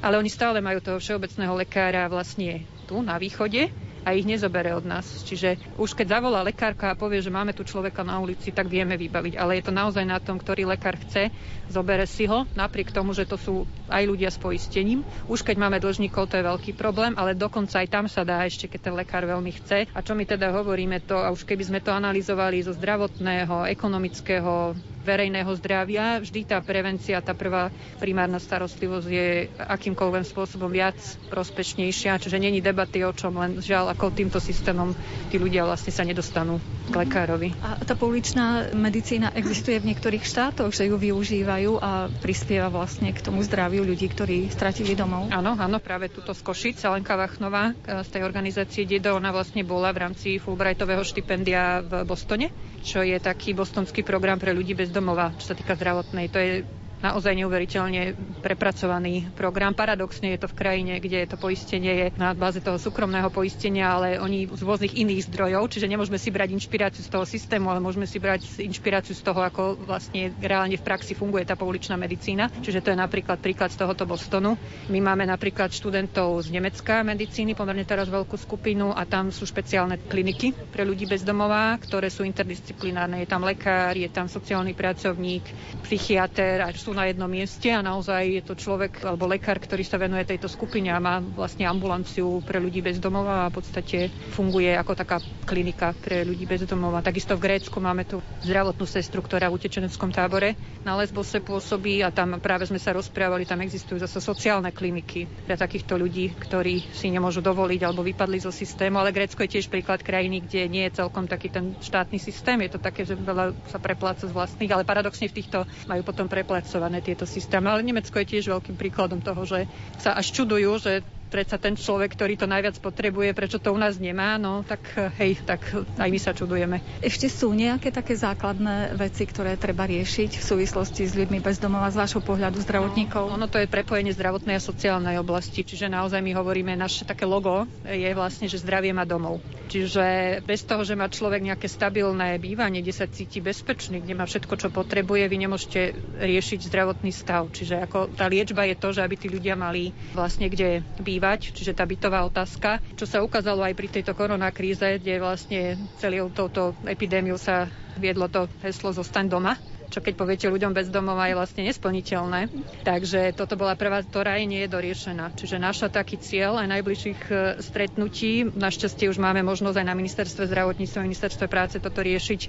Speaker 13: ale oni stále majú toho všeobecného lekára vlastne tu na východe a ich nezobere od nás. Čiže už keď zavolá lekárka a povie, že máme tu človeka na ulici, tak vieme vybaviť. Ale je to naozaj na tom, ktorý lekár chce, zobere si ho, napriek tomu, že to sú aj ľudia s poistením. Už keď máme dlžníkov, to je veľký problém, ale dokonca aj tam sa dá ešte, keď ten lekár veľmi chce. A čo my teda hovoríme to, a už keby sme to analyzovali zo zdravotného, ekonomického, verejného zdravia, vždy tá prevencia, tá prvá primárna starostlivosť je akýmkoľvek spôsobom viac prospešnejšia, čiže není debaty o čom, len žiaľ, ako týmto systémom tí ľudia vlastne sa nedostanú k lekárovi.
Speaker 1: A tá pouličná medicína existuje v niektorých štátoch, že ju využívajú a prispieva vlastne k tomu zdraviu ľudí, ktorí stratili domov.
Speaker 13: Áno, áno, práve túto z Košic, Lenka Vachnová e, z tej organizácie Dedo, ona vlastne bola v rámci Fulbrightového štipendia v Bostone, čo je taký bostonský program pre ľudí bez domova, čo sa týka zdravotnej. To je naozaj neuveriteľne prepracovaný program. Paradoxne je to v krajine, kde to poistenie je na báze toho súkromného poistenia, ale oni z rôznych iných zdrojov, čiže nemôžeme si brať inšpiráciu z toho systému, ale môžeme si brať inšpiráciu z toho, ako vlastne reálne v praxi funguje tá pouličná medicína. Čiže to je napríklad príklad z tohoto Bostonu. My máme napríklad študentov z Nemecka medicíny, pomerne teraz veľkú skupinu a tam sú špeciálne kliniky pre ľudí bez domova, ktoré sú interdisciplinárne. Je tam lekár, je tam sociálny pracovník, psychiatr a sú na jednom mieste a naozaj je to človek alebo lekár, ktorý sa venuje tejto skupine a má vlastne ambulanciu pre ľudí bez domova a v podstate funguje ako taká klinika pre ľudí bez domova. Takisto v Grécku máme tu zdravotnú sestru, ktorá v utečeneckom tábore na Lesbose pôsobí a tam práve sme sa rozprávali, tam existujú zase sociálne kliniky pre takýchto ľudí, ktorí si nemôžu dovoliť alebo vypadli zo systému, ale Grécko je tiež príklad krajiny, kde nie je celkom taký ten štátny systém. Je to také, že veľa sa prepláca z vlastných, ale paradoxne v týchto majú potom preplácať financované tieto systémy. Ale Nemecko je tiež veľkým príkladom toho, že sa až čudujú, že predsa ten človek, ktorý to najviac potrebuje, prečo to u nás nemá, no tak hej, tak aj my sa čudujeme.
Speaker 1: Ešte sú nejaké také základné veci, ktoré treba riešiť v súvislosti s ľuďmi bez domova z vášho pohľadu zdravotníkov?
Speaker 13: No, ono to je prepojenie zdravotnej a sociálnej oblasti, čiže naozaj my hovoríme, naše také logo je vlastne, že zdravie má domov. Čiže bez toho, že má človek nejaké stabilné bývanie, kde sa cíti bezpečný, kde má všetko, čo potrebuje, vy nemôžete riešiť zdravotný stav. Čiže ako tá liečba je to, že aby tí ľudia mali vlastne kde bývať bývať, čiže tá bytová otázka, čo sa ukázalo aj pri tejto koronakríze, kde vlastorastne celou touto epidémiu sa viedlo to heslo zostaň doma čo keď poviete ľuďom bez domova je vlastne nesplniteľné. Takže toto bola prvá, ktorá nie je doriešená. Čiže naša taký cieľ aj najbližších e, stretnutí, našťastie už máme možnosť aj na ministerstve zdravotníctva, ministerstve práce toto riešiť,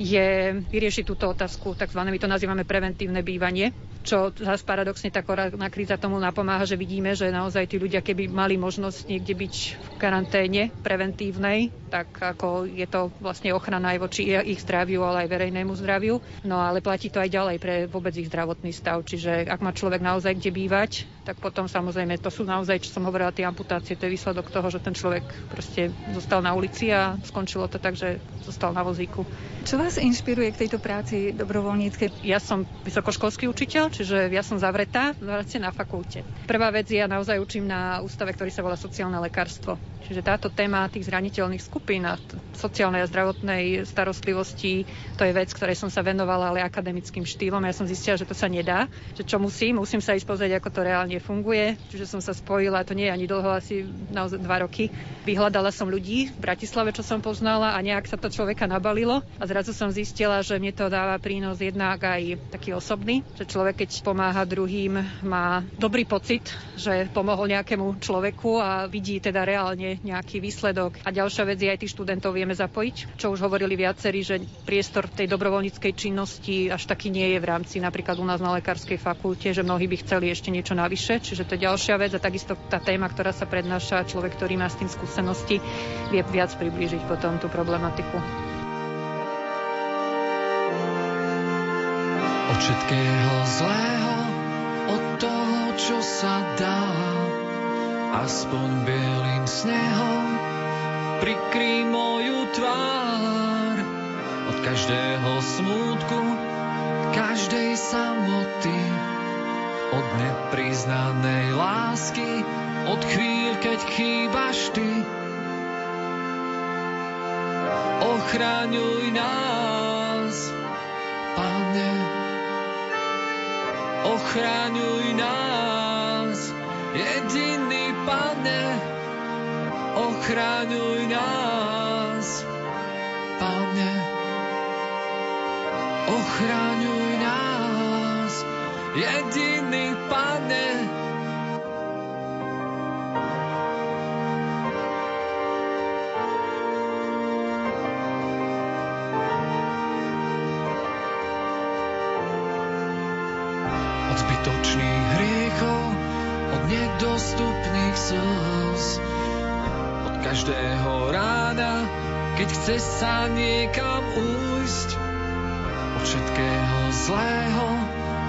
Speaker 13: je vyriešiť túto otázku, takzvané, my to nazývame preventívne bývanie, čo zase paradoxne tá korona kríza tomu napomáha, že vidíme, že naozaj tí ľudia, keby mali možnosť niekde byť v karanténe preventívnej, tak ako je to vlastne ochrana aj voči ich zdraviu, ale aj verejnému zdraviu. No ale ale platí to aj ďalej pre vôbec ich zdravotný stav. Čiže ak má človek naozaj kde bývať, tak potom samozrejme to sú naozaj, čo som hovorila, tie amputácie, to je výsledok toho, že ten človek proste zostal na ulici a skončilo to tak, že zostal na vozíku.
Speaker 1: Čo vás inšpiruje k tejto práci dobrovoľníckej?
Speaker 13: Ja som vysokoškolský učiteľ, čiže ja som zavretá na fakulte. Prvá vec ja naozaj učím na ústave, ktorý sa volá sociálne lekárstvo. Čiže táto téma tých zraniteľných skupín a sociálnej a zdravotnej starostlivosti, to je vec, ktorej som sa venovala, ale akademickým štýlom. Ja som zistila, že to sa nedá, že čo musím, musím sa ísť pozrieť, ako to reálne funguje. Čiže som sa spojila, to nie je ani dlho, asi naozaj dva roky. Vyhľadala som ľudí v Bratislave, čo som poznala a nejak sa to človeka nabalilo a zrazu som zistila, že mne to dáva prínos jednak aj taký osobný, že človek, keď pomáha druhým, má dobrý pocit, že pomohol nejakému človeku a vidí teda reálne nejaký výsledok. A ďalšia vec je aj tých študentov vieme zapojiť, čo už hovorili viacerí, že priestor tej dobrovoľníckej činnosti až taký nie je v rámci napríklad u nás na lekárskej fakulte, že mnohí by chceli ešte niečo navyše, čiže to je ďalšia vec a takisto tá téma, ktorá sa prednáša, človek, ktorý má s tým skúsenosti, vie viac priblížiť potom tú problematiku.
Speaker 3: Od všetkého zlého, od toho, čo sa dá aspoň bielým snehom prikry moju tvár od každého smútku, každej samoty, od nepriznanej lásky, od chvíľ, keď chýbaš ty. Ochraňuj nás, Pane, ochraňuj nás, jediný Pane, ochraňuj nás, Pane, ochraňuj nás, jediný Pane. Od zbytočných hriechov, od nedostupných slz, od každého rána, keď chce sa niekam újsť, od všetkého zlého,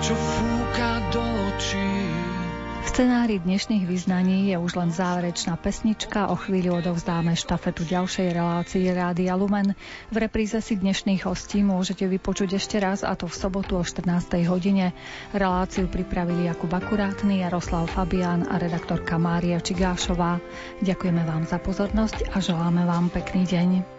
Speaker 3: čo fúka do očí.
Speaker 1: V scenári dnešných vyznaní je už len záverečná pesnička. O chvíľu odovzdáme štafetu ďalšej relácii Rádia Lumen. V repríze si dnešných hostí môžete vypočuť ešte raz a to v sobotu o 14. hodine. Reláciu pripravili Jakub Akurátny, Jaroslav Fabián a redaktorka Mária Čigášová. Ďakujeme vám za pozornosť a želáme vám pekný deň.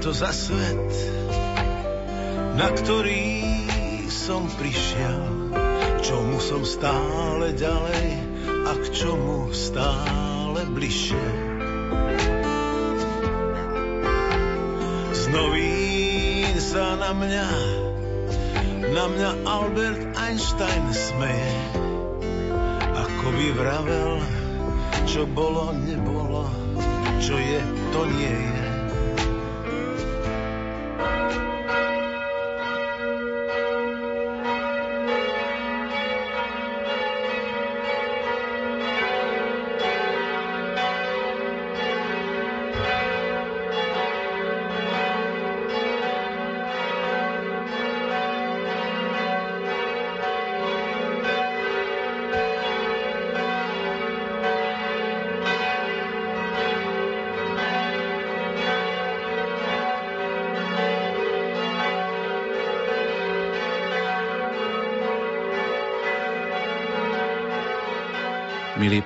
Speaker 14: To za svet, na ktorý som prišiel, čomu som stále ďalej a k čomu stále bližšie. Z novín sa na mňa, na mňa Albert Einstein smeje, ako by vravel, čo bolo, nebolo, čo je, to nie je.